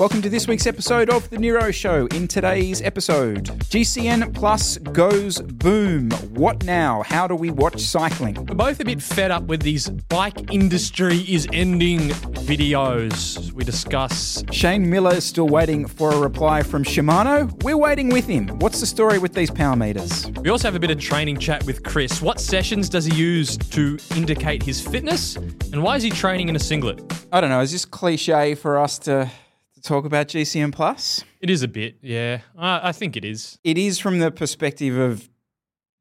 Welcome to this week's episode of The Nero Show. In today's episode, GCN Plus goes boom. What now? How do we watch cycling? We're both a bit fed up with these bike industry is ending videos. We discuss Shane Miller is still waiting for a reply from Shimano. We're waiting with him. What's the story with these power meters? We also have a bit of training chat with Chris. What sessions does he use to indicate his fitness? And why is he training in a singlet? I don't know. Is this cliche for us to, to talk about GCN Plus? It is a bit, yeah. I, I think it is. It is from the perspective of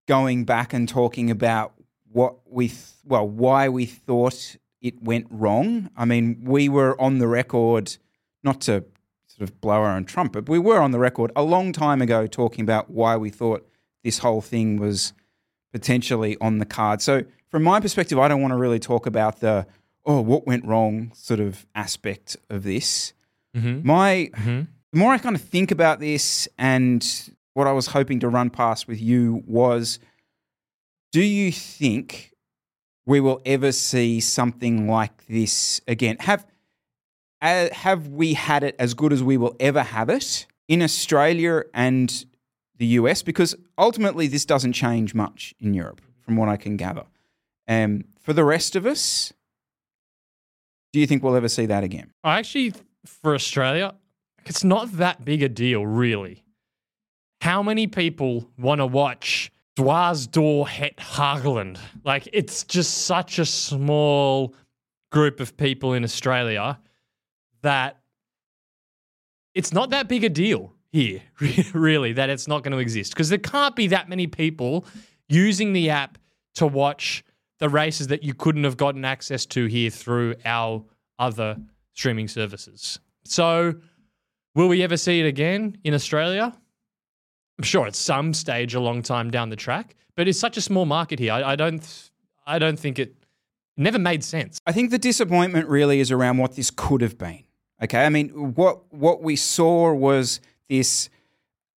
going back and talking about what we, th- well, why we thought it went wrong. I mean, we were on the record, not to sort of blow our own trumpet, but we were on the record a long time ago talking about why we thought this whole thing was potentially on the card. So, from my perspective, I don't want to really talk about the, oh, what went wrong sort of aspect of this. My, the more I kind of think about this and what I was hoping to run past with you was do you think we will ever see something like this again? Have uh, have we had it as good as we will ever have it in Australia and the US? Because ultimately, this doesn't change much in Europe, from what I can gather. Um, for the rest of us, do you think we'll ever see that again? I actually, for Australia, it's not that big a deal, really. How many people want to watch Dwars door het Hageland? Like, it's just such a small group of people in Australia that it's not that big a deal here, really, that it's not going to exist. Because there can't be that many people using the app to watch the races that you couldn't have gotten access to here through our other streaming services. So, will we ever see it again in Australia? I'm sure at some stage a long time down the track, but it's such a small market here. I, I don't, I don't think it never made sense. I think the disappointment really is around what this could have been. Okay, I mean, what what we saw was this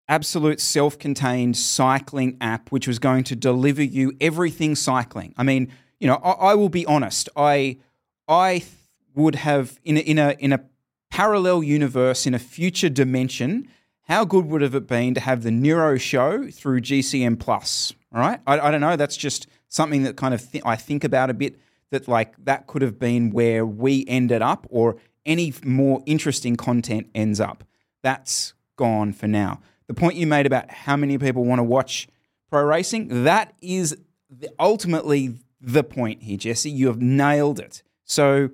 absolute self-contained cycling app, which was going to deliver you everything cycling. I mean, you know, I, I will be honest. I I would have in a, in a in a parallel universe in a future dimension. How good would have it been to have the Nero show through GCN Plus? All right, I, I don't know. That's just something that kind of th- I think about a bit. That like that could have been where we ended up, or any more interesting content ends up. That's gone for now. The point you made about how many people want to watch pro racing, that is ultimately the point here, Jesse. You have nailed it. So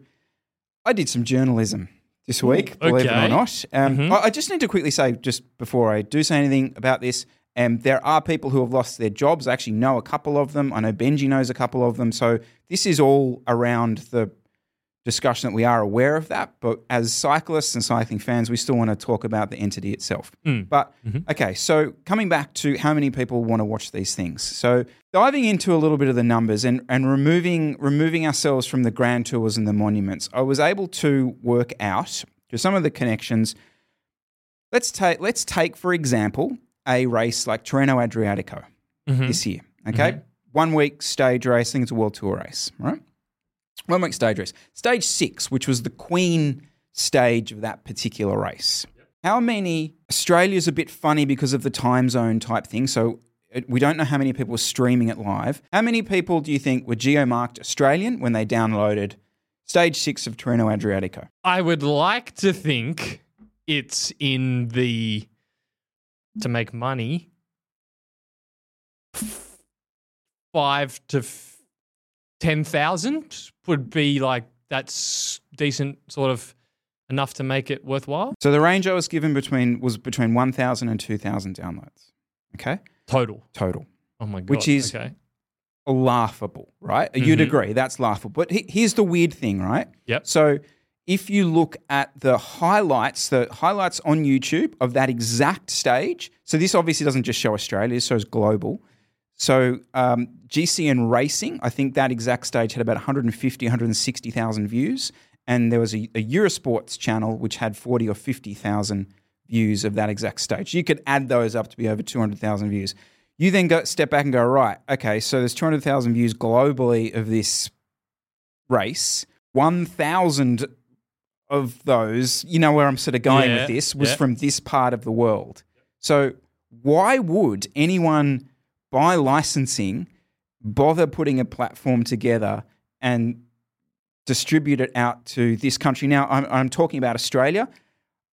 I did some journalism this week, believe it or not. Um, I, I just need to quickly say, just before I do say anything about this, um, there are people who have lost their jobs. I actually know a couple of them. I know Benji knows a couple of them. So this is all around the discussion that we are aware of that. But as cyclists and cycling fans, we still want to talk about the entity itself. Mm. But mm-hmm. okay, so coming back to how many people want to watch these things. So diving into a little bit of the numbers and, and removing removing ourselves from the grand tours and the monuments, I was able to work out some of the connections. Let's take let's take for example a race like Tirreno Adriatico mm-hmm. this year. Mm-hmm. Okay, one week stage race. I think it's a world tour race, right? One week stage race. Stage six, which was the Queen stage of that particular race. How many? Australia's a bit funny because of the time zone type thing. So it, we don't know how many people were streaming it live. How many people do you think were geo-marked Australian when they downloaded stage six of Tirreno Adriatico? I would like to think it's in the to make money five to f- ten thousand would be like that's decent sort of enough to make it worthwhile So the range I was given between was between 1,000 and 2,000 downloads. Okay, total. total. Oh my god! Which is- okay. laughable, right? You'd Mhm. agree that's laughable. But he- here's the weird thing, right? Yep. So if you look at the highlights, the highlights on YouTube of that exact stage, so this obviously doesn't just show Australia, this shows global. So um, GCN Racing, I think that exact stage had about 150, 160,000 views. And there was a, a Eurosports channel which had 40 or 50,000 views of that exact stage. You could add those up to be over 200,000 views. You then go step back and go, right, okay, so there's 200,000 views globally of this race. 1,000 of those, you know where I'm sort of going Yeah, with this, was yeah. from this part of the world. So why would anyone buy licensing, bother putting a platform together and distribute it out to this country? Now, I'm, I'm talking about Australia.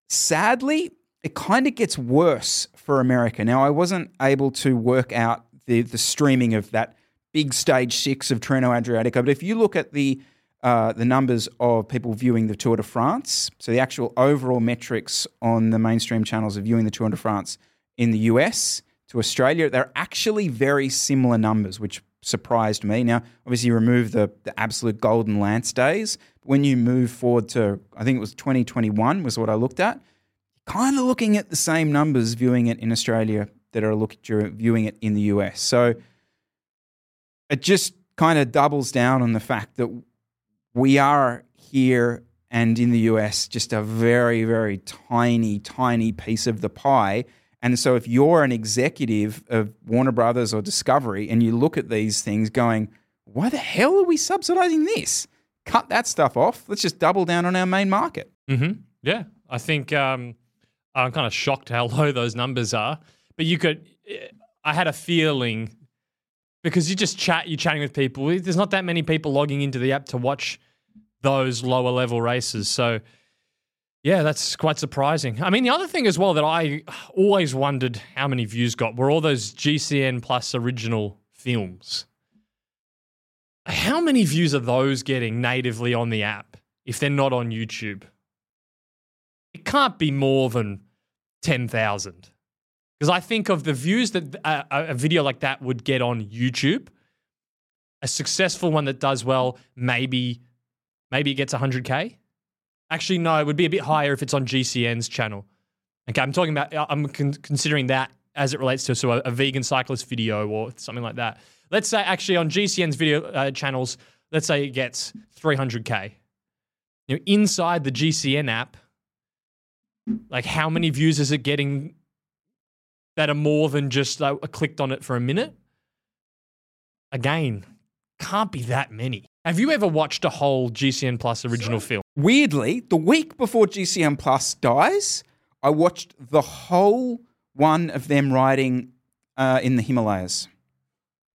Sadly, it kind of gets worse for America. Now, I wasn't able to work out the, the streaming of that big stage six of Tirreno Adriatico, but if you look at the uh, the numbers of people viewing the Tour de France, so the actual overall metrics on the mainstream channels of viewing the Tour de France in the US to Australia, they're actually very similar numbers, which surprised me. Now, obviously, you remove the, the absolute golden lance days. When you move forward to, I think it was 2021 was what I looked at, kind of looking at the same numbers viewing it in Australia that are look, viewing it in the US. So it just kind of doubles down on the fact that we are here and in the US just a very, very tiny, tiny piece of the pie. And so if you're an executive of Warner Brothers or Discovery and you look at these things going, why the hell are we subsidizing this? Cut that stuff off. Let's just double down on our main market. Mm-hmm. Yeah, I think um, I'm kind of shocked how low those numbers are. But you could, I had a feeling because you just chat, you're chatting with people. There's not that many people logging into the app to watch those lower level races. So, yeah, that's quite surprising. I mean, the other thing as well that I always wondered how many views got were all those GCN plus original films. How many views are those getting natively on the app if they're not on YouTube? It can't be more than 10,000. Because I think of the views that a, a video like that would get on YouTube, a successful one that does well, maybe maybe it gets 100k. Actually, no, it would be a bit higher if it's on GCN's channel. Okay, I'm talking about, I'm con- considering that as it relates to so a, a vegan cyclist video or something like that. Let's say actually on GCN's video uh, channels, let's say it gets 300k. You know, inside the GCN app, like how many views is it getting that are more than just uh, clicked on it for a minute? Again, can't be that many. Have you ever watched a whole GCN Plus original film? Weirdly, the week before GCN Plus dies, I watched the whole one of them riding uh, in the Himalayas.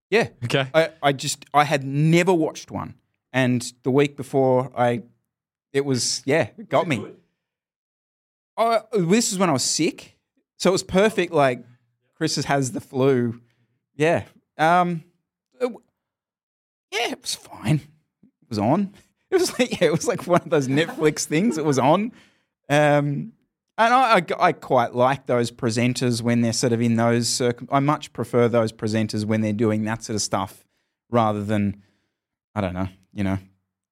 Yeah. Okay. I, I just I had never watched one, and the week before I, it was yeah, it got me. Oh, this is when I was sick, so it was perfect. Like Chris has the flu. Yeah. Um. it- yeah, it was fine. Was on. It was like yeah, it was like one of those Netflix things. It was on. Um. And I, I, I quite like those presenters when they're sort of in those. Circum- I much prefer those presenters when they're doing that sort of stuff rather than, I don't know, you know,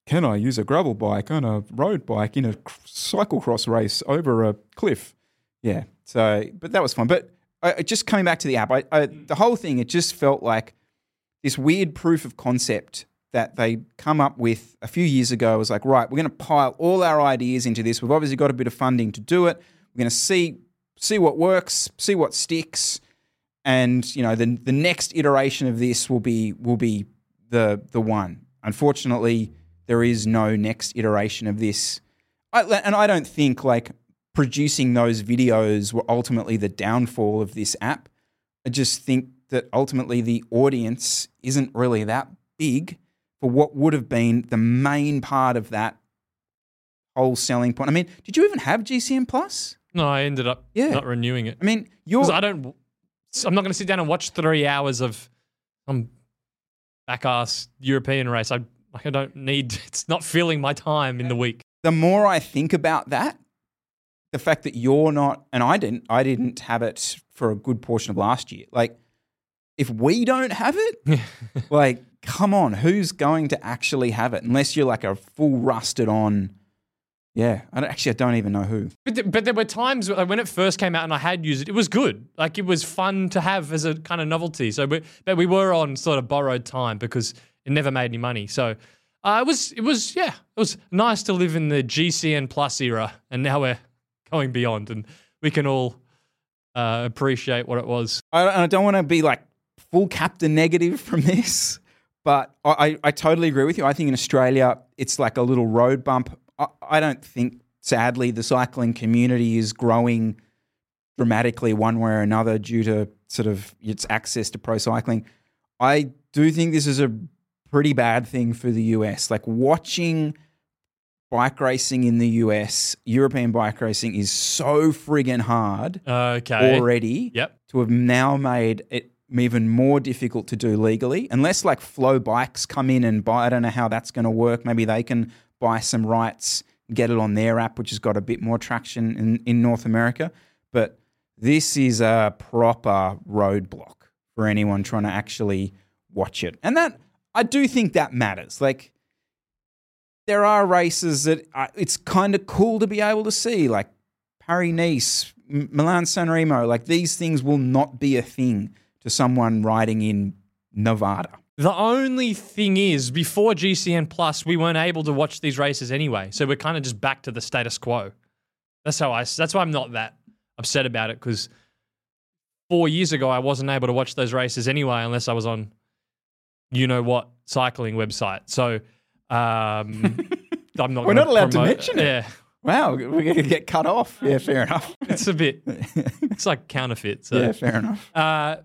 can I use a gravel bike on a road bike in a cr- cyclocross race over a cliff? Yeah. So, but that was fun. But I- just coming back to the app, I, I, the whole thing, it just felt like this weird proof of concept that they come up with a few years ago. Was like, right, we're going to pile all our ideas into this. We've obviously got a bit of funding to do it. We're going to see see what works, see what sticks, and you know the the next iteration of this will be will be the the one. Unfortunately, there is no next iteration of this, I, and I don't think like producing those videos were ultimately the downfall of this app. I just think that ultimately the audience isn't really that big for what would have been the main part of that whole selling point. I mean, did you even have GCN Plus? No, I ended up Yeah. not renewing it. I mean, you're I don't. I'm not going to sit down and watch three hours of some back ass European race. I like. I don't need. It's not filling my time in the week. the more I think about that, the fact that you're not, and I didn't, I didn't have it for a good portion of last year. Like, if we don't have it, like, come on, who's going to actually have it? Unless you're like a full rusted on. Yeah, I don't, actually I don't even know who. But, th- but there were times like, when it first came out and I had used it. It was good. Like it was fun to have as a kind of novelty. So, we, but we were on sort of borrowed time because it never made any money. So. Uh, it was, it was, yeah, it was nice to live in the GCN Plus era, and now we're going beyond, and we can all uh, appreciate what it was. I, I don't want to be like full captain negative from this, but I, I, totally agree with you. I think in Australia, it's like a little road bump. I, I don't think, sadly, the cycling community is growing dramatically one way or another due to sort of its access to pro cycling. I do think this is a pretty bad thing for the US. Like watching bike racing in the US, European bike racing is so friggin' hard Okay. already Yep. to have now made it even more difficult to do legally. Unless like FloBikes come in and buy, I don't know how that's going to work. Maybe they can buy some rights, get it on their app, which has got a bit more traction in, in North America. But this is a proper roadblock for anyone trying to actually watch it. And that, I do think that matters. Like, there are races that uh, it's kind of cool to be able to see, like Paris Nice, Milan San Remo. Like these things will not be a thing to someone riding in Nevada. The only thing is, before GCN Plus, we weren't able to watch these races anyway. So we're kind of just back to the status quo. That's how I. That's why I'm not that upset about it because four years ago I wasn't able to watch those races anyway unless I was on, you know what, cycling website. So um, I'm not. We're not allowed to mention it. Yeah, Wow, we're going to get cut off. Yeah, fair enough. it's a bit. It's like counterfeit. So. yeah, fair enough. Uh,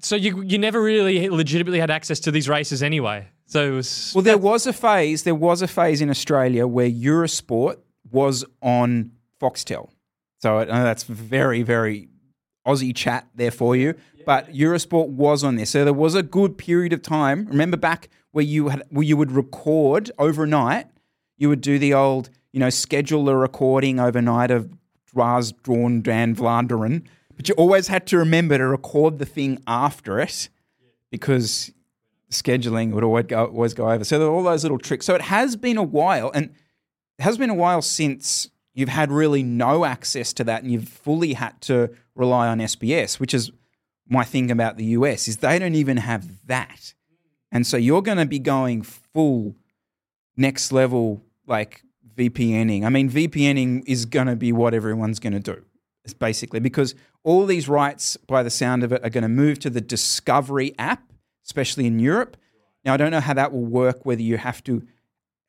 so you you never really legitimately had access to these races anyway. So it was Well, there was a phase. There was a phase in Australia where Eurosport was on Foxtel. So I know that's very, very Aussie chat there for you. But Eurosport was on there, so there was a good period of time. Remember back where you had where you would record overnight. You would do the old, you know, schedule a recording overnight of Dwars, Drawn, Dan, Vlaanderen. But you always had to remember to record the thing after it because scheduling would always go, always go over. So there all those little tricks. So it has been a while, and it has been a while since you've had really no access to that, and you've fully had to rely on SBS, which is my thing about the US is they don't even have that, and so you're going to be going full next level like VPNing. I mean, VPNing is going to be what everyone's going to do. It's basically because all these rights, by the sound of it, are going to move to the Discovery app, especially in Europe. Now, I don't know how that will work. Whether you have to,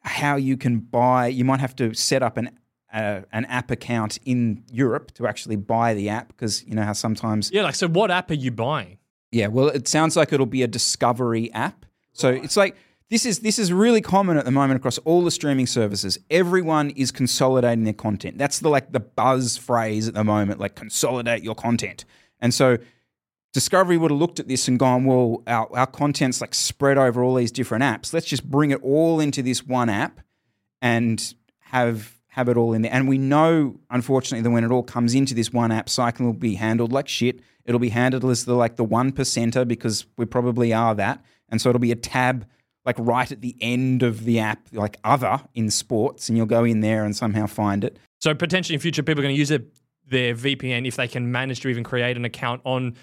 how you can buy, you might have to set up an uh, an app account in Europe to actually buy the app because you know how sometimes yeah. Like so, what app are you buying? yeah, well, it sounds like it'll be a discovery app. So it's like this is this is really common at the moment across all the streaming services. Everyone is consolidating their content. That's the like the buzz phrase at the moment, like consolidate your content. And so Discovery would have looked at this and gone, well, our, our content's like spread over all these different apps. Let's just bring it all into this one app and have have it all in there. And we know, unfortunately, that when it all comes into this one app, cycling will be handled like shit. It'll be handled as the like the one percenter because we probably are that. And so it'll be a tab like right at the end of the app, like other in sports, and you'll go in there and somehow find it. So potentially in future, people are going to use it, their VPN if they can manage to even create an account on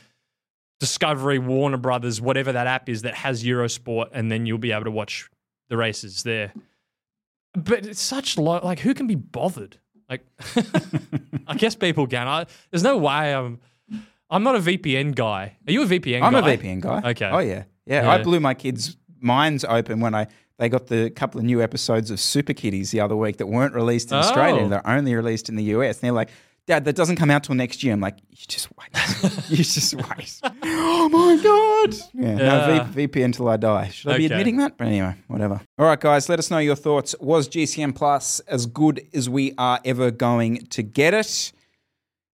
Discovery, Warner Brothers, whatever that app is that has Eurosport, and then you'll be able to watch the races there. But it's such low. Like, who can be bothered? Like, I guess people can. I, there's no way I'm. I'm not a VPN guy. Are you a VPN guy? I'm guy? a VPN guy. Okay. Oh yeah. yeah, Yeah. I blew my kids' minds open when I they got the couple of new episodes of Super Kitties the other week that weren't released in Australia. Oh. They're only released in the US. And they're like, Dad, that doesn't come out till next year. I'm like, you just wait. you just wait. oh my god. Yeah. No Yeah. v- VPN till I die. Should I be admitting that? But anyway, whatever. All right, guys, let us know your thoughts. Was GCN Plus as good as we are ever going to get it?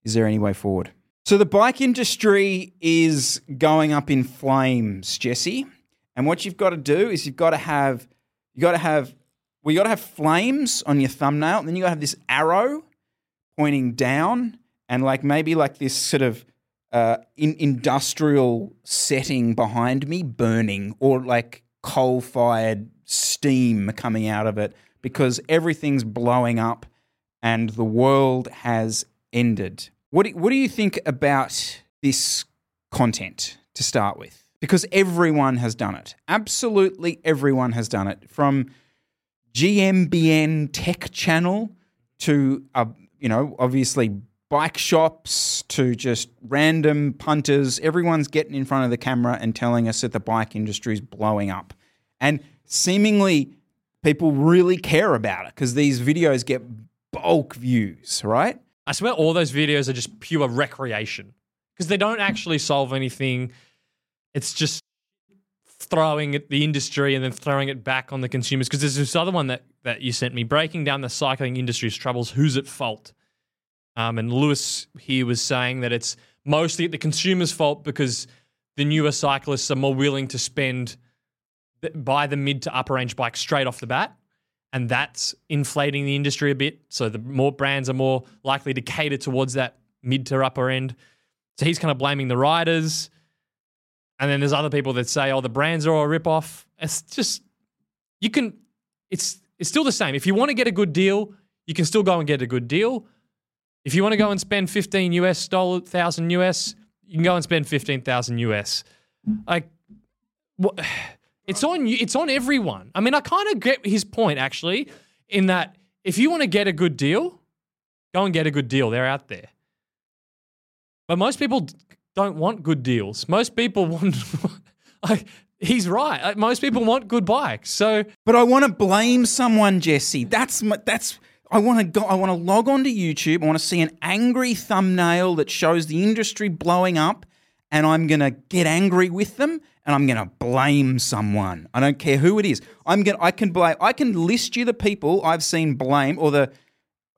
Is there any way forward? So the bike industry is going up in flames, Jesse. And what you've got to do is you've got to have you got to have well, you got to have flames on your thumbnail, and then you got to have this arrow pointing down, and like maybe like this sort of uh, in industrial setting behind me burning, or like coal fired steam coming out of it because everything's blowing up and the world has ended. What do, what do you think about this content to start with? Because everyone has done it. Absolutely everyone has done it. From GMBN Tech Channel to, uh, you know, obviously bike shops to just random punters. Everyone's getting in front of the camera and telling us that the bike industry is blowing up. And seemingly people really care about it because these videos get bulk views, right? I swear all those videos are just pure recreation because they don't actually solve anything. It's just throwing at the industry and then throwing it back on the consumers. Because there's this other one that, that you sent me breaking down the cycling industry's troubles. Who's at fault? Um, and Lewis here was saying that it's mostly at the consumer's fault because the newer cyclists are more willing to spend buy the mid to upper range bike straight off the bat. And that's inflating the industry a bit. So the more brands are more likely to cater towards that mid to upper end. So he's kind of blaming the riders. And then there's other people that say, oh, the brands are all a rip-off. It's just, you can, it's, it's still the same. If you want to get a good deal, you can still go and get a good deal. If you want to go and spend 15 US dollar, thousand US, you can go and spend 15,000 US. Like, what? It's on you. It's on everyone. I mean, I kind of get his point actually, in that if you want to get a good deal, go and get a good deal. They're out there. But most people don't want good deals. Most people want. like, he's right. Most people want good bikes. So, but I want to blame someone, Jesse. That's my, that's. I want to go. I want to log onto YouTube. I want to see an angry thumbnail that shows the industry blowing up, and I'm gonna get angry with them and I'm to blame someone. I don't care who it is. I'm gonna. I can blame I can list you the people I've seen blame or the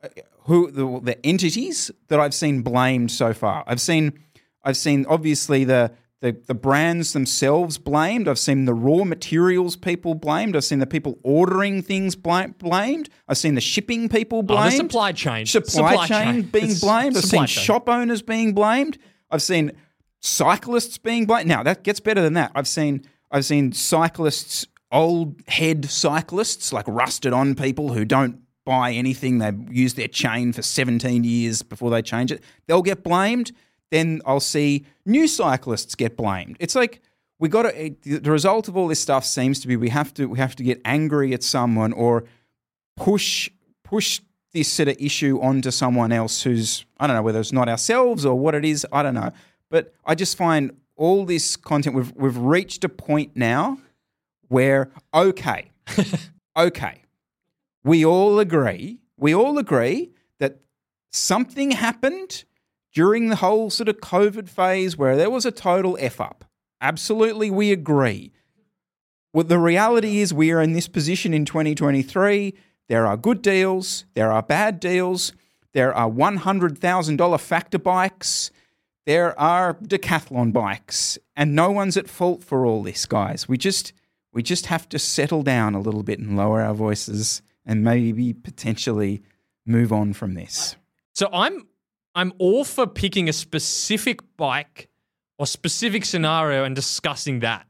uh, who the, the entities that I've seen blamed so far. I've seen I've seen obviously the the, the brands themselves blamed. I've seen the raw materials people blamed. I've seen the people ordering things blamed. I've seen the shipping people blamed. Oh, the supply chain. Supply, supply chain, chain, being it's blamed. I've seen chain. shop owners being blamed. I've seen cyclists being blamed. Now that gets better than that. I've seen I've seen cyclists, old head cyclists, like rusted on people who don't buy anything. They use their chain for 17 years before they change it. They'll get blamed. Then I'll see new cyclists get blamed. It's like we got eh, to. The result of all this stuff seems to be we have to we have to get angry at someone or push push this sort of issue onto someone else who's I don't know whether it's not ourselves or what it is. I don't know. But I just find all this content we've we've reached a point now where okay, okay, we all agree, we all agree that something happened during the whole sort of COVID phase where there was a total f up. Absolutely, we agree. Well, the reality is we are in this position in 2023. There are good deals, there are bad deals, there are $100,000 factor bikes, there are decathlon bikes, and no one's at fault for all this, guys. We just we just have to settle down a little bit and lower our voices and maybe potentially move on from this. So I'm I'm all for picking a specific bike or specific scenario and discussing that.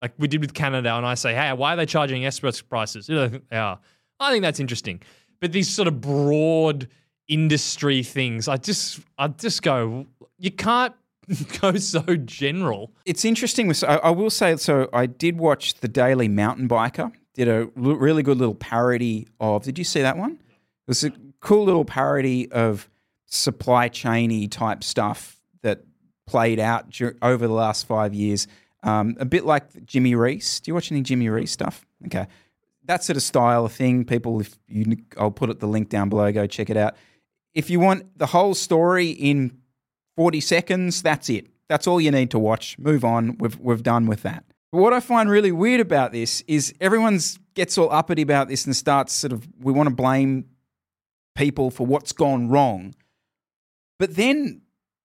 Like we did with Canada, and I say, hey, why are they charging express prices? Do they they are? I think that's interesting. But these sort of broad industry things, I just I just go, you can't go so general. It's interesting. With, I, I will say, so I did watch the Daily Mountain Biker. Did a really good little parody of. Did you see that one? It was a cool little parody of supply chainy type stuff that played out over the last five years. Um, a bit like Jimmy Rees. Do you watch any Jimmy Rees stuff? Okay, that sort of style of thing. People, if you, I'll put it the link down below. Go check it out. If you want the whole story in 40 seconds, that's it. That's all you need to watch. Move on. We've, we've done with that. But what I find really weird about this is everyone's gets all uppity about this and starts sort of, we want to blame people for what's gone wrong. But then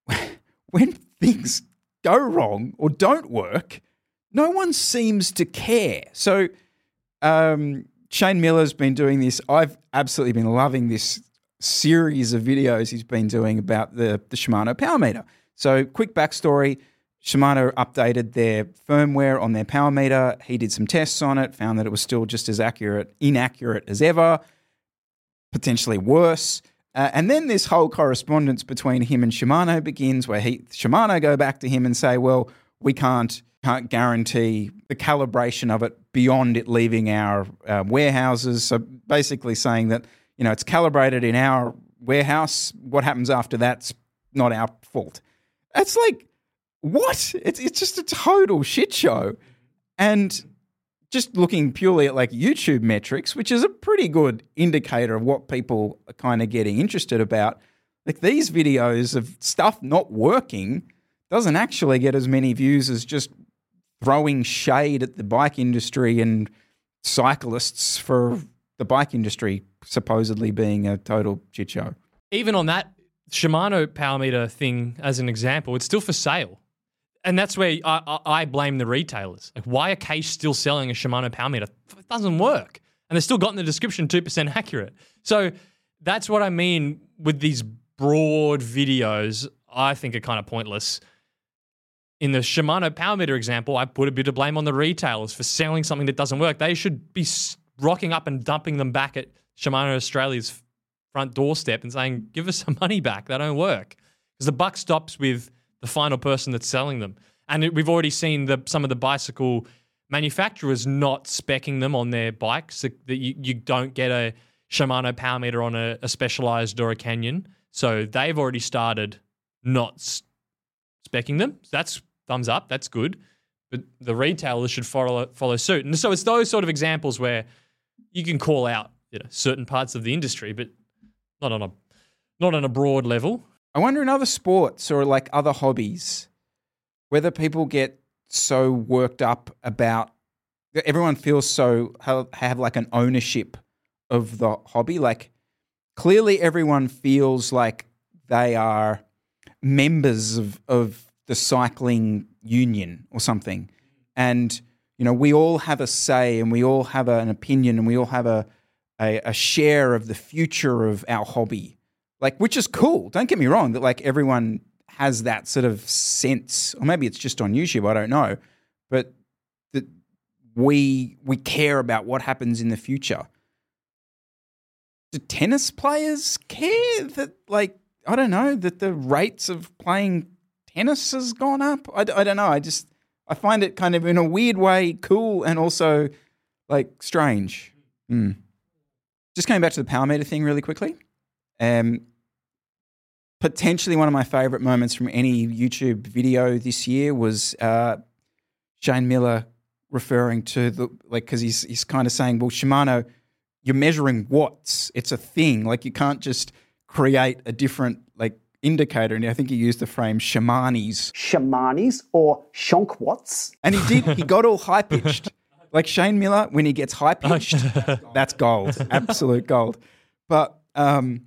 when things go wrong or don't work, no one seems to care. So um, Shane Miller's been doing this. I've absolutely been loving this series of videos he's been doing about the, the Shimano power meter. So, quick backstory Shimano updated their firmware on their power meter. He did some tests on it, found that it was still just as accurate, inaccurate as ever, potentially worse. Uh, and then this whole correspondence between him and Shimano begins, where he Shimano go back to him and say, "Well, we can't can't guarantee the calibration of it beyond it leaving our uh, warehouses." So basically, saying that you know it's calibrated in our warehouse. What happens after that's not our fault. It's like what? It's it's just a total shit show, and just looking purely at like YouTube metrics, which is a pretty good indicator of what people are kind of getting interested about. Like these videos of stuff not working doesn't actually get as many views as just throwing shade at the bike industry and cyclists for the bike industry supposedly being a total shit show. Even on that Shimano power meter thing as an example, it's still for sale and that's where I, I, I, blame the retailers. Like, why are Case still selling a Shimano power meter? It doesn't work, and they've still got in the description two percent accurate. So that's what I mean with these broad videos. I think are kind of pointless. In the Shimano power meter example, I put a bit of blame on the retailers for selling something that doesn't work. They should be rocking up and dumping them back at Shimano Australia's front doorstep and saying, "Give us some money back. They don't work." Because the buck stops with the final person that's selling them. And it, we've already seen the, some of the bicycle manufacturers not specking them on their bikes. That, you, you, don't get a Shimano power meter on a, a specialized or a Canyon. So they've already started not specking them. That's thumbs up. That's good. But the retailers should follow follow suit. And so it's those sort of examples where you can call out you know, certain parts of the industry, but not on a not on a broad level. I wonder in other sports or like other hobbies, whether people get so worked up about everyone feels so have like an ownership of the hobby. Like clearly, everyone feels like they are members of of the cycling union or something, and you know we all have a say and we all have an opinion and we all have a, a, a share of the future of our hobby like which is cool. Don't get me wrong that like everyone has that sort of sense, or maybe it's just on YouTube. I don't know, but that we we care about what happens in the future. Do tennis players care that like I don't know that the rates of playing tennis has gone up? I, I don't know. I just I find it kind of in a weird way cool and also like strange. Mm. Just coming back to the power meter thing really quickly. Um, potentially one of my favorite moments from any YouTube video this year was uh, Shane Miller referring to the like because he's he's kind of saying, well, Shimano, you're measuring watts. It's a thing. Like you can't just create a different like indicator. And I think he used the frame Shimani's. Shimani's or shonk watts. And he did. He got all high pitched. like Shane Miller, when he gets high pitched, that's gold, absolute gold. But um,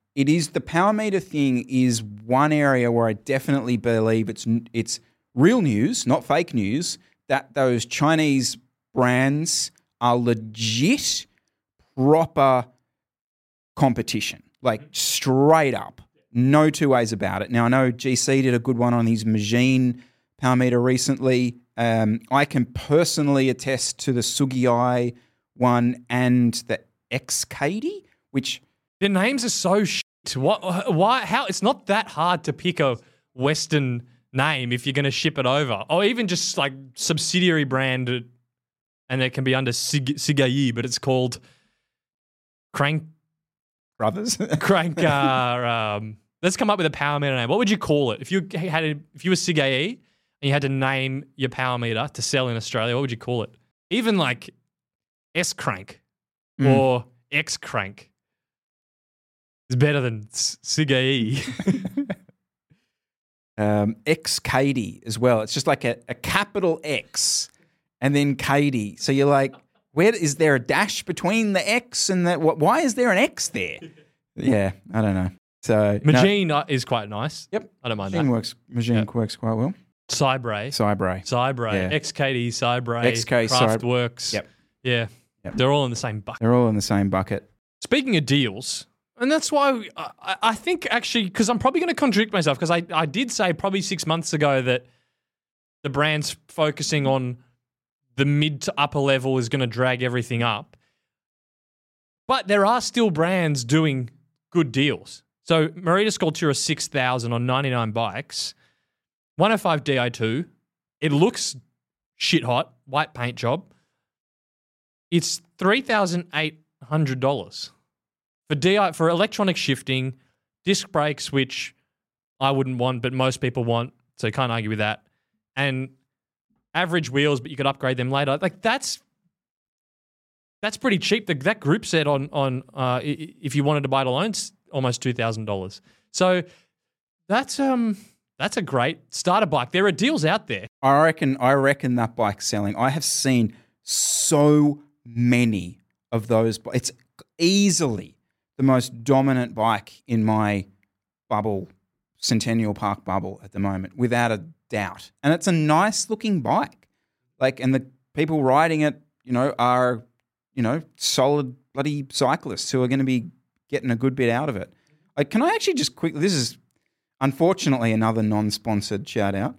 it is the power meter thing is one area where I definitely believe it's it's real news, not fake news. That those Chinese brands are legit, proper competition, like straight up, no two ways about it. Now I know GC did a good one on his Magene power meter recently. Um, I can personally attest to the Sigeyi one and the XCADEY, which Their names are so shit. What? Why? How? It's not that hard to pick a Western name if you're going to ship it over, or even just like subsidiary brand, and it can be under Sig- Sigeyi, but it's called Crank brothers. Crank. Uh, um, let's come up with a power meter name. What would you call it if you had a, if you were Sigeyi and you had to name your power meter to sell in Australia? What would you call it? Even like S Crank Mm. or X Crank. It's better than S- Sigeyi. um, XCADEY as well. It's just like a, a capital X and then KD. So you're like, where is there a dash between the X and the what? Why is there an X there? Yeah, I don't know. So no, Magene uh, is quite nice. Yep. I don't mind Machine that. works. Machine works quite well. Cybray. Cybray. Cybray. Yeah. XCADEY, Cybray, XK, Craftworks. Yep. Yeah. Yep. They're all in the same bucket. They're all in the same bucket. Speaking of deals, and that's why I- I think actually, because I'm probably going to contradict myself, because I, I did say probably six months ago that the brand's focusing on the mid to upper level is going to drag everything up. But there are still brands doing good deals. So Merida Scultura 6000 on 99 bikes, 105 Di2. It looks shit hot, white paint job. It's $3,800 for DI for electronic shifting, disc brakes, which I wouldn't want, but most people want, so you can't argue with that. And average wheels, but you could upgrade them later. Like that's that's pretty cheap. The, that group set on on uh, if you wanted to buy it alone, it's almost two thousand dollars. So that's um that's a great starter bike. There are deals out there. I reckon. I reckon that bike's selling. I have seen so many of those. It's easily the most dominant bike in my bubble, Centennial Park bubble at the moment, without a doubt. And it's a nice looking bike. Like, and the people riding it, you know, are you know solid bloody cyclists who are going to be getting a good bit out of it. Like, can I actually just quickly? This is unfortunately another non-sponsored shout out.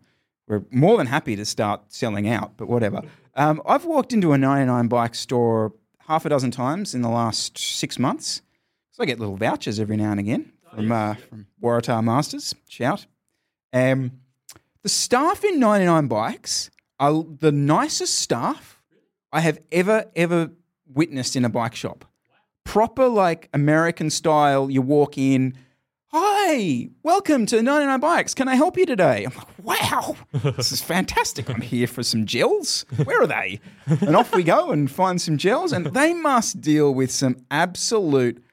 We're more than happy to start selling out, but whatever. Um, I've walked into a 99 bike store half a dozen times in the last six months. So I get little vouchers every now and again from, uh, from Waratah Masters. Shout. Um, the staff in 99 bikes are the nicest staff I have ever, ever witnessed in a bike shop. Proper, like American style, you walk in, Hi, welcome to 99 Bikes. Can I help you today? I'm like, wow, this is fantastic. I'm here for some gels. Where are they? And off we go and find some gels. And they must deal with some absolute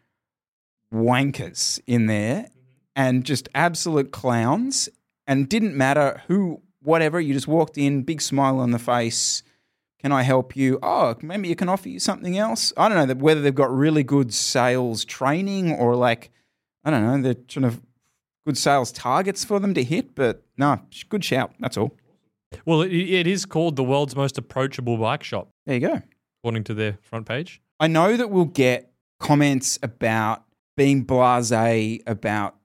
wankers in there mm-hmm. and just absolute clowns. And didn't matter who, whatever, you just walked in, big smile on the face. Can I help you? Oh, maybe you can offer you something else. I don't know that whether they've got really good sales training or like, I don't know, they're sort of good sales targets for them to hit. But no, good shout. That's all. Well, it, it is called the world's most approachable bike shop, There you go. according to their front page. I know that we'll get comments about being blase about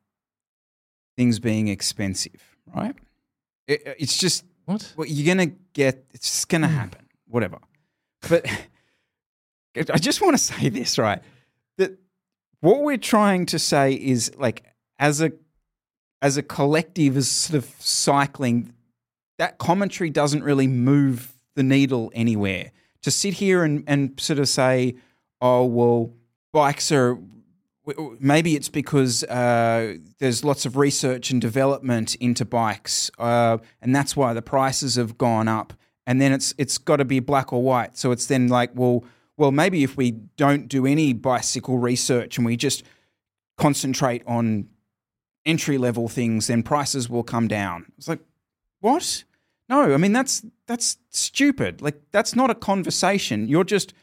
things being expensive, right? It, uh, it's just What? you're gonna get. It's just gonna hmm. happen. Whatever. But I just want to say this, right? That what we're trying to say is like as a as a collective, as sort of cycling, that commentary doesn't really move the needle anywhere. To sit here and, and sort of say, oh, well, bikes are, maybe it's because uh, there's lots of research and development into bikes, uh, and that's why the prices have gone up. And then it's it's got to be black or white. So it's then like, well, well, maybe if we don't do any bicycle research and we just concentrate on entry level things, then prices will come down. It's like, what? No, I mean that's that's stupid. Like that's not a conversation. You're just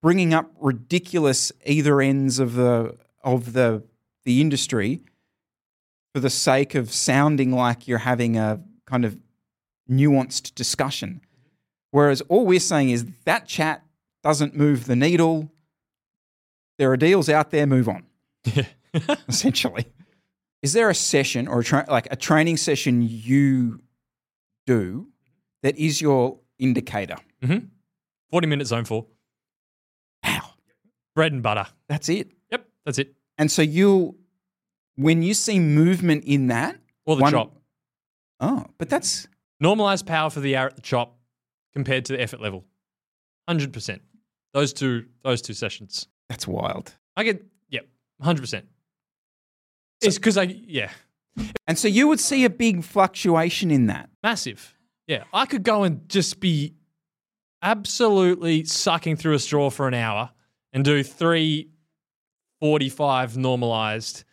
bringing up ridiculous either ends of the of the the industry for the sake of sounding like you're having a kind of nuanced discussion. Whereas all we're saying is that chat doesn't move the needle. There are deals out there, move on. essentially. Is there a session or a tra- like a training session you do that is your indicator? Mm-hmm. 40 minute zone four. Wow. Bread and butter. That's it. That's it. And so you'll, when you see movement in that, Or the one- chop. Oh, but that's Normalized power for the hour at the chop compared to the effort level. 100%. Those two those two sessions. that's wild. I get yep, 100%. it's cuz I yeah, And so you would see a big fluctuation in that. massive. Yeah, I could go and just be absolutely sucking through a straw for an hour and do 345 normalized.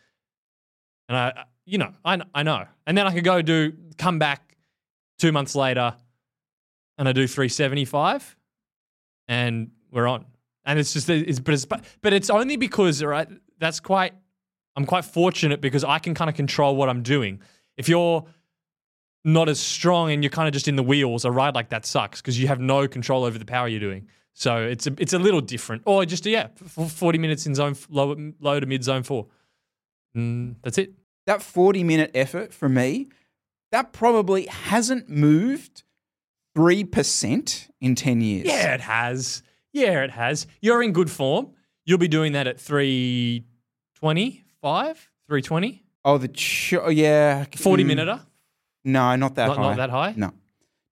And I you know, I I know. And then I could go do come back 2 months later and I do 375 and we're on. And it's just it's but it's but it's only because right that's quite I'm quite fortunate because I can kind of control what I'm doing. If you're not as strong and you're kind of just in the wheels, a ride like that sucks because you have no control over the power you're doing. So it's a, it's a little different. Or just yeah, f- 40 minutes in zone low, low to mid zone four. Mm, that's it. That 40 minute effort for me, that probably hasn't moved 3% in 10 years. Yeah, it has. Yeah, it has. You're in good form. You'll be doing that at 325, 320, Oh, the, ch- oh, yeah. 40 mm, minuter. No, not that Not- high. not that high? No.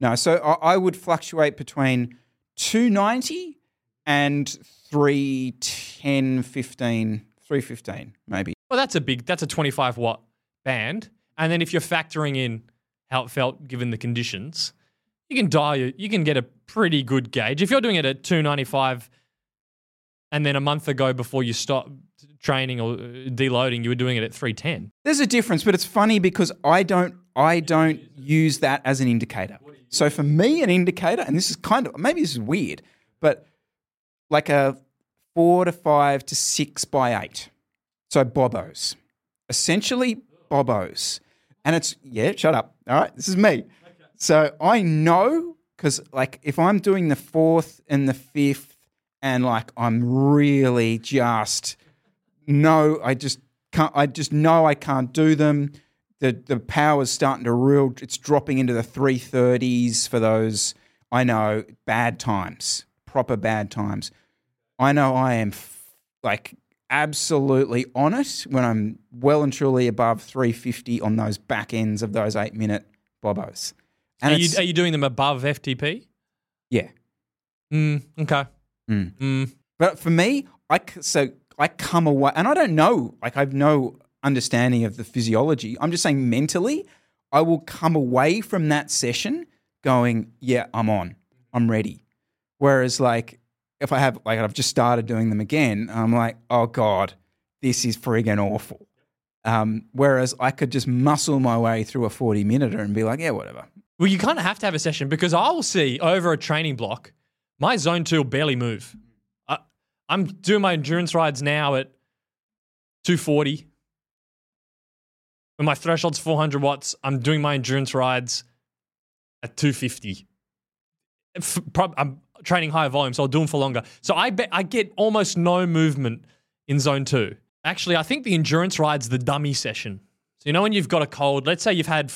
No. So I, I would fluctuate between 290 and 310, 15, 315, maybe. Well, that's a big, that's a 25 watt band. And then if you're factoring in how it felt given the conditions, you can dial, you you can get a pretty good gauge. If you're doing it at 295 and then a month ago before you stop training or uh, deloading, you were doing it at 310. There's a difference, but it's funny because I don't I don't use that as an indicator. So for me, an indicator, and this is kind of maybe this is weird, but like a four to five to six by eight. So bobos, essentially bobos, and it's yeah. Shut up. All right, this is me. So I know because like if I'm doing the fourth and the fifth, and like I'm really just no, I just can't. I just know I can't do them. The the power's starting to real. It's dropping into the three thirties for those. I know bad times, proper bad times. I know I am f- like absolutely on it when I'm well and truly above 350 on those back ends of those eight minute bobos. And Are you, are you doing them above FTP? yeah. Mm, okay. Mm. Mm. But for me, I so I come away, and I don't know, like I've no understanding of the physiology. I'm just saying mentally, I will come away from that session going, yeah, I'm on, I'm ready. Whereas like if I have like I've just started doing them again, I'm like, oh god, this is friggin' awful. Um, whereas I could just muscle my way through a 40 minuter and be like, yeah, whatever. Well, you kind of have to have a session because I will see over a training block, my zone two will barely move. I, I'm doing my endurance rides now at 240. When my threshold's 400 watts, I'm doing my endurance rides at 250. F- prob- I'm training higher volume, so I'll do them for longer. So I bet I get almost no movement in zone two. Actually, I think the endurance ride's the dummy session. So you know when you've got a cold, let's say you've had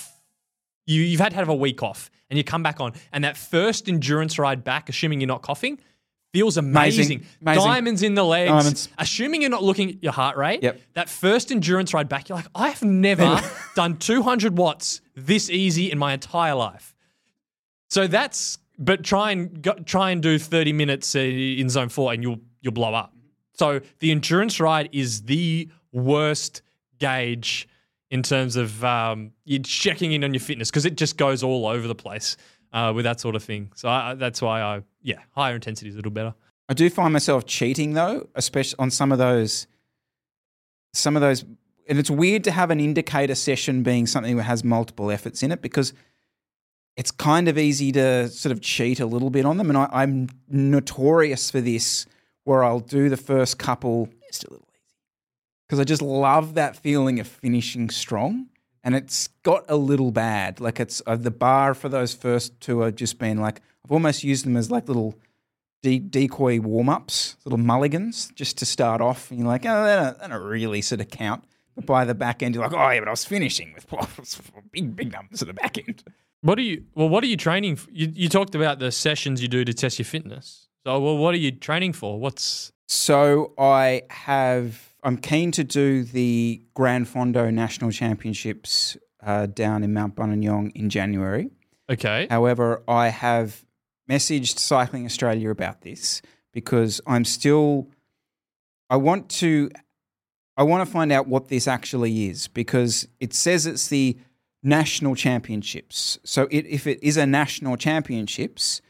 you, you've had to have a week off and you come back on, and that first endurance ride back, assuming you're not coughing, feels amazing. Amazing. Amazing. Diamonds in the legs. Diamonds. Assuming you're not looking at your heart rate, Yep. that first endurance ride back, you're like, I have never done 200 watts this easy in my entire life. So that's, but try and go, try and do 30 minutes uh, in zone four, and you'll you'll blow up. So the endurance ride is the worst gauge in terms of um, you checking in on your fitness because it just goes all over the place uh, with that sort of thing. So I, I- that's why I yeah higher intensity is a little better. I do find myself cheating though, especially on some of those, some of those, and it's weird to have an indicator session being something that has multiple efforts in it because it's kind of easy to sort of cheat a little bit on them, and I, I'm notorious for this, where I'll do the first couple just a little easy because I just love that feeling of finishing strong. And it's got a little bad. Like it's uh, the bar for those first two have just been like I've almost used them as like little de- decoy warm ups, little mulligans, just to start off. And you're like, oh, they don't, they don't really sort of count. But by the back end, you're like, oh yeah, but I was finishing with big big numbers at the back end. What are you? Well, what are you training? For? You you talked about the sessions you do to test your fitness. So, well, what are you training for? What's So I have. I'm keen to do the Grand Fondo National Championships uh, down in Mount Buninyong in January. okay? However, I have messaged Cycling Australia about this because I'm still. I want to. I want to find out what this actually is because it says it's the national championships. So it, if it is a national championships,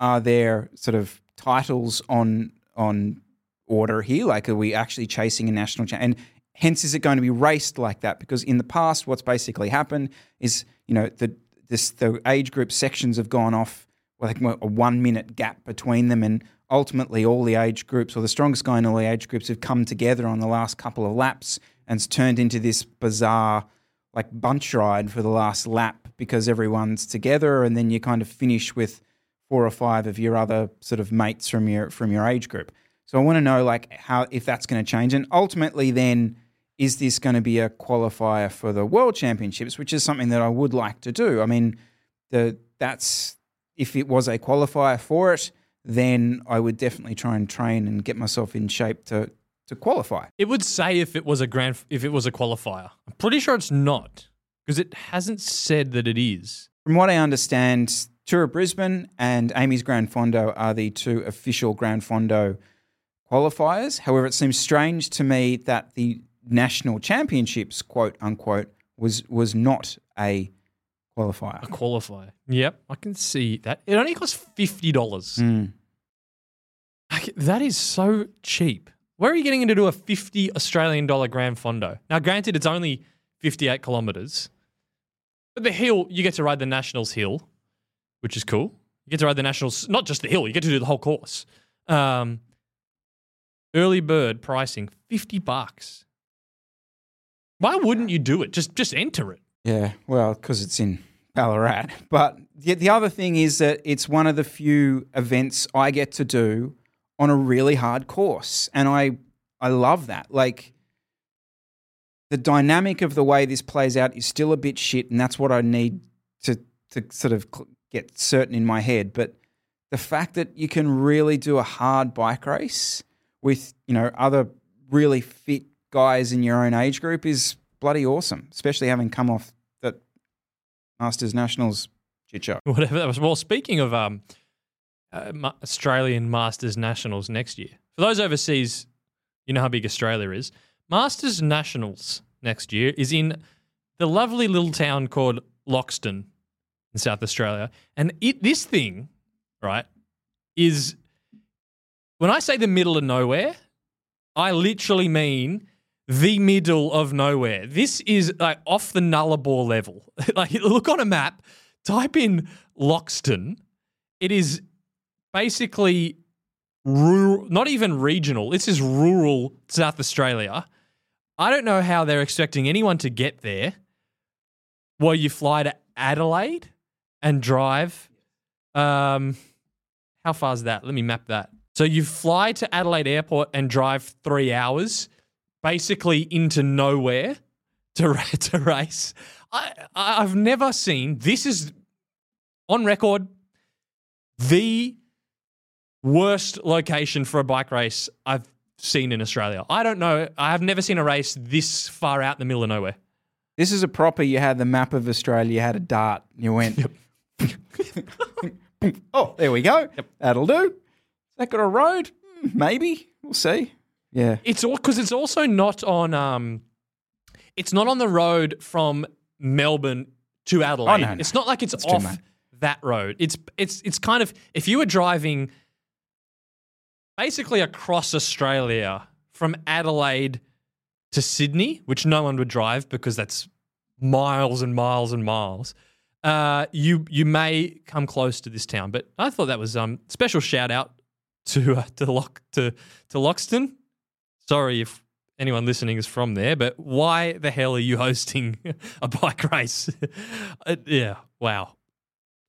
are there sort of titles on on order here? Like, are we actually chasing a national? And hence, is it going to be raced like that? Because in the past, what's basically happened is, you know, the this the age group sections have gone off like a one minute gap between them, and ultimately, all the age groups or the strongest guy in all the age groups have come together on the last couple of laps, and it's turned into this bizarre like bunch ride for the last lap because everyone's together, and then you kind of finish with four or five of your other sort of mates from your from your age group. So I want to know like how if that's going to change, and ultimately then is this going to be a qualifier for the World Championships, which is something that I would like to do. I mean, the that's if it was a qualifier for it, then I would definitely try and train and get myself in shape to to qualify. It would say if it was a grand, if it was a qualifier. I'm pretty sure it's not because it hasn't said that it is. From what I understand, Tour of Brisbane and Amy's Grand Fondo are the two official Grand Fondo qualifiers. However, it seems strange to me that the national championships, quote unquote, was was not a qualifier. A qualifier. Yep, I can see that. It only costs fifty dollars. Mm. That is so cheap. Where are you getting into do a fifty Australian dollar Grand Fondo? Now, granted, it's only fifty-eight kilometers, but the hill you get to ride the Nationals hill, which is cool. You get to ride the Nationals, not just the hill. You get to do the whole course. Um, early bird pricing fifty bucks. Why wouldn't you do it? Just just enter it. Yeah, well, because it's in Ballarat. But the, the other thing is that it's one of the few events I get to do on a really hard course, and I I love that. Like the dynamic of the way this plays out is still a bit shit, and that's what I need to to sort of get certain in my head. But the fact that you can really do a hard bike race with you know other really fit guys in your own age group is bloody awesome, especially having come off that Masters Nationals shit show. Whatever that was. Well, speaking of um, uh, Australian Masters Nationals next year, for those overseas, you know how big Australia is. Masters Nationals next year is in the lovely little town called Loxton in South Australia, and it this thing, right, is when I say the middle of nowhere, I literally mean the middle of nowhere. This is like off the Nullarbor level. like look on a map, type in Loxton. It is basically rural, not even regional. This is rural South Australia. I don't know how they're expecting anyone to get there. Well, you fly to Adelaide and drive. Um, how far is that? Let me map that. So you fly to Adelaide Airport and drive three hours, basically into nowhere to to race. I I've never seen this is on record the worst location for a bike race I've seen in Australia. I don't know. I have never seen a race this far out in the middle of nowhere. This is a proper. You had the map of Australia. You had a dart. You went. oh, there we go. That'll do. That got a road? Hmm, Maybe. We'll see. Yeah. It's all because it's also not on. Um, it's not on the road from Melbourne to Adelaide. Oh, no, no. It's not like it's off that road. It's it's it's kind of if you were driving basically across Australia from Adelaide to Sydney, which no one would drive because that's miles and miles and miles. Uh, you you may come close to this town, but I thought that was um special shout out to uh, to Lock to to Loxton. Sorry if anyone listening is from there, but why the hell are you hosting a bike race? Uh, yeah, wow.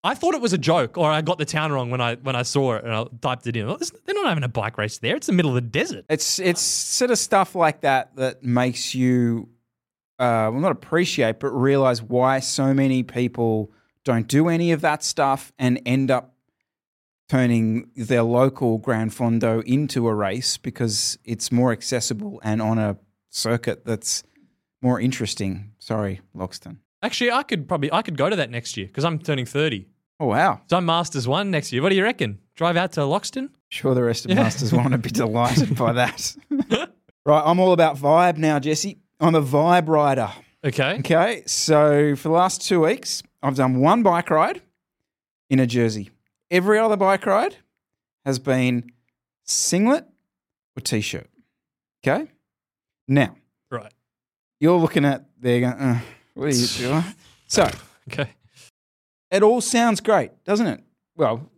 I thought it was a joke, or I got the town wrong when I when I saw it and I typed it in. They're not having a bike race there. It's the middle of the desert. It's it's sort of stuff like that that makes you, uh, well, not appreciate, but realize why so many people don't do any of that stuff and end up turning their local Grand Fondo into a race because it's more accessible and on a circuit that's more interesting. Sorry, Loxton. Actually, I could probably I could go to that next year because I'm turning 30. Oh wow! So I'm Masters one next year. What do you reckon? Drive out to Loxton? Sure, the rest of Masters want to be delighted by that. right, I'm all about vibe now, Jesse. I'm a vibe rider. Okay. Okay, so for the last two weeks, I've done one bike ride in a jersey. Every other bike ride has been singlet or t-shirt. Okay, now Right. you're looking at there going, uh, what are you doing? So Okay. it all sounds great, doesn't it? Well,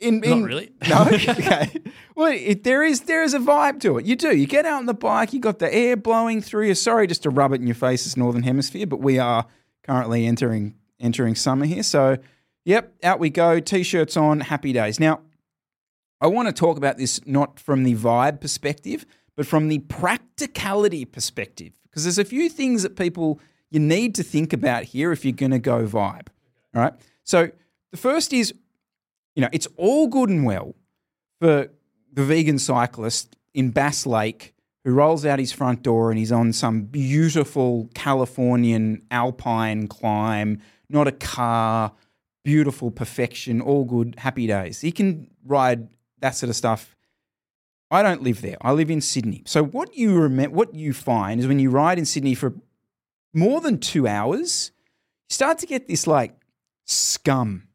in, in Not really. No. okay. Well, it, there is there is a vibe to it. You do. You get out on the bike. You got the air blowing through you. Sorry, just to rub it in your face, it's northern hemisphere, but we are currently entering entering summer here. So, yep, out we go. T-shirts on. Happy days. Now, I want to talk about this not from the vibe perspective, but from the practicality perspective, because there's a few things that people you need to think about here if you're going to go vibe. All right. So the first is, you know, it's all good and well for the vegan cyclist in Bass Lake who rolls out his front door and he's on some beautiful Californian alpine climb, not a car, beautiful perfection, all good, happy days. He can ride that sort of stuff. I don't live there. I live in Sydney. So what you remember, what you find is when you ride in Sydney for more than two hours, you start to get this like scum.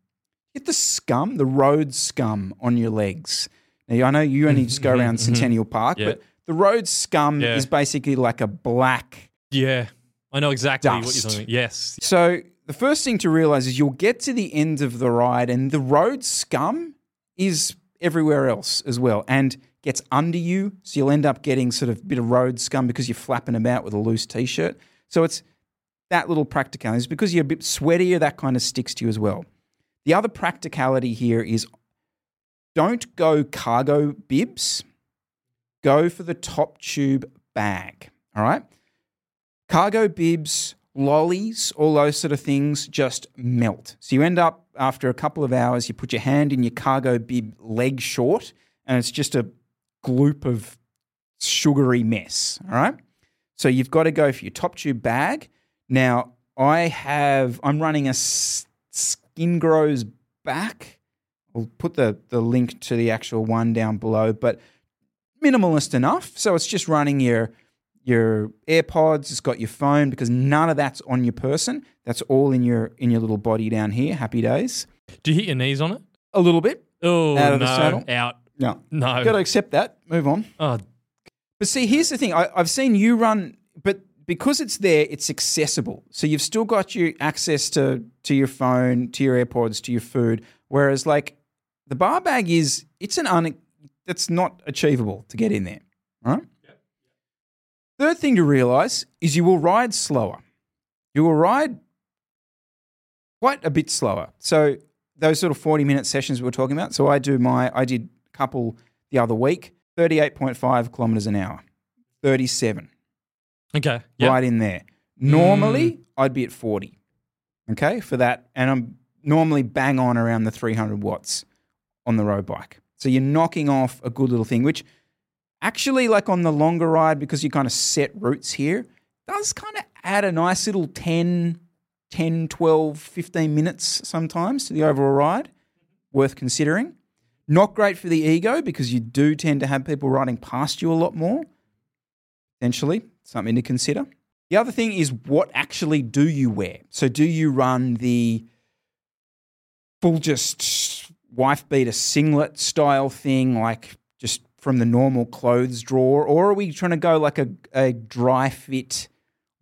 Get the scum, the road scum on your legs. Now, I know you only just go mm-hmm. around mm-hmm. Centennial Park, Yeah. but the road scum Yeah. is basically like a black Yeah. I know exactly what you're talking about. Yes. So the first thing to realize is you'll get to the end of the ride and the road scum is everywhere else as well and gets under you. So you'll end up getting sort of a bit of road scum because you're flapping about with a loose t-shirt. So it's that little practicality. It's because you're a bit sweatier, that kind of sticks to you as well. The other practicality here is don't go cargo bibs. Go for the top tube bag. All right. Cargo bibs, lollies, all those sort of things just melt. So you end up after a couple of hours, you put your hand in your cargo bib leg short, and it's just a gloop of sugary mess. All right. So you've got to go for your top tube bag. Now I have I'm running a Skin Grows back. I'll put the the link to the actual one down below, but minimalist enough. So it's just running your your AirPods, it's got your phone because none of that's on your person. That's all in your in your little body down here. Happy days. Do you hit your knees on it? A little bit. Oh, Out of the no. saddle? Out. No. No. Got to accept that. Move on. Oh, But see, here's the thing. I, I've seen you run, but because it's there, it's accessible. So you've still got your access to to your phone, to your AirPods, to your food. Whereas like the bar bag is, it's an un, that's not achievable to get in there. Right. Third thing to realize is you will ride slower. You will ride quite a bit slower. So those sort of 40 minute sessions we were talking about. So I do my, I did a couple the other week, 38.5 kilometers an hour, 37, okay. Yeah. right in there. Normally mm. I'd be at 40. Okay. For that. And I'm normally bang on around the 300 watts on the road bike. So you're knocking off a good little thing, which actually, like on the longer ride, because you kind of set routes here, does kind of add a nice little 10, 10, 12, 15 minutes sometimes to the overall ride. Worth considering. Not great for the ego because you do tend to have people riding past you a lot more. Potentially, something to consider. The other thing is what actually do you wear? So, do you run the full just wife beater singlet style thing, like from the normal clothes drawer, or are we trying to go like a, a dry fit,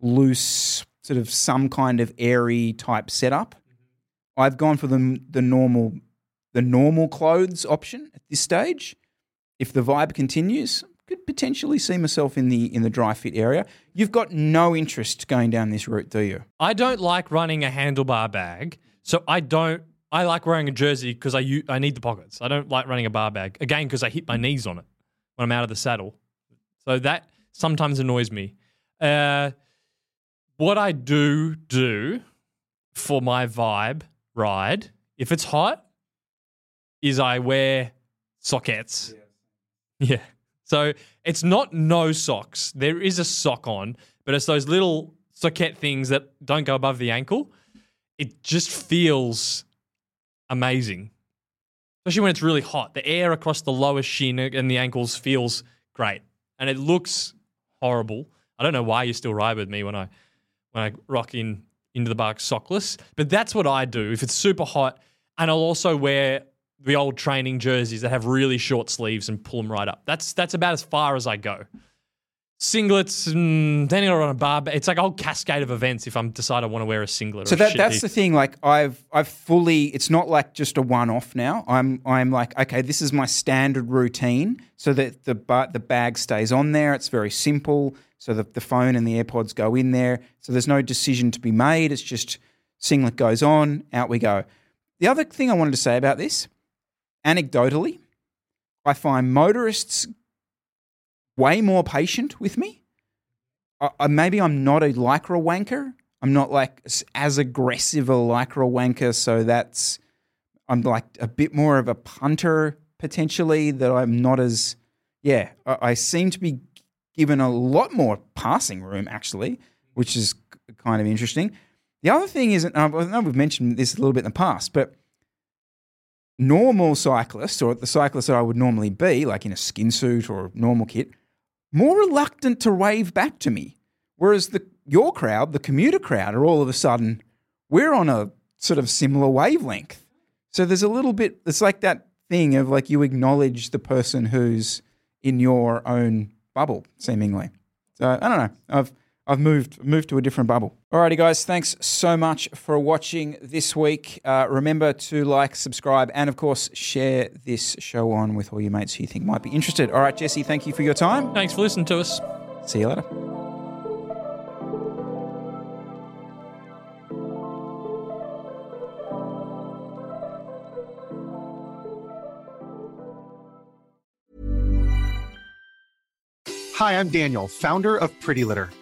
loose, sort of some kind of airy type setup? Mm-hmm. I've gone for the the normal the normal clothes option at this stage. If the vibe continues, could potentially see myself in the in the dry fit area. You've got no interest going down this route, do you? I don't like running a handlebar bag, so I don't. I like wearing a jersey because I I need the pockets. I don't like running a bar bag again because I hit my knees on it when I'm out of the saddle. So that sometimes annoys me. Uh, what I do do for my vibe ride, if it's hot, is I wear sockettes. Yeah. So it's not no socks. There is a sock on, but it's those little socket things that don't go above the ankle. It just feels amazing. Especially when it's really hot. The air across the lower shin and the ankles feels great. And it looks horrible. I don't know why you still ride with me when I when I rock in into the park sockless, but that's what I do. If it's super hot, and I'll also wear the old training jerseys that have really short sleeves and pull them right up. That's that's about as far as I go. Singlets, mm, then on a bar. It's like a whole cascade of events. If I'm decide I want to wear a singlet. So or that that's the thing. Like I've I've fully. It's not like just a one off now. I'm I'm like okay, this is my standard routine. So that the but the bag stays on there. It's very simple. So the the phone and the AirPods go in there. So there's no decision to be made. It's just singlet goes on, out we go. The other thing I wanted to say about this, anecdotally, I find motorists way more patient with me. I, I, maybe I'm not a lycra wanker. I'm not like as aggressive a lycra wanker, so that's I'm like a bit more of a punter potentially. That I'm not as yeah. I, I seem to be given a lot more passing room actually, which is kind of interesting. The other thing is, and I know we've mentioned this a little bit in the past, but normal cyclists or the cyclists that I would normally be, like in a skin suit or normal kit, more reluctant to wave back to me. Whereas the your crowd, the commuter crowd, are all of a sudden we're on a sort of similar wavelength. So there's a little bit. It's like that thing of like you acknowledge the person who's in your own bubble, seemingly. So I don't know. I've I've moved moved to a different bubble. Alrighty, guys. Thanks so much for watching this week. Uh, remember to like, subscribe, and of course share this show on with all your mates who you think might be interested. All right, Jesse. Thank you for your time. Thanks for listening to us. See you later. Hi, I'm Daniel, founder of Pretty Litter.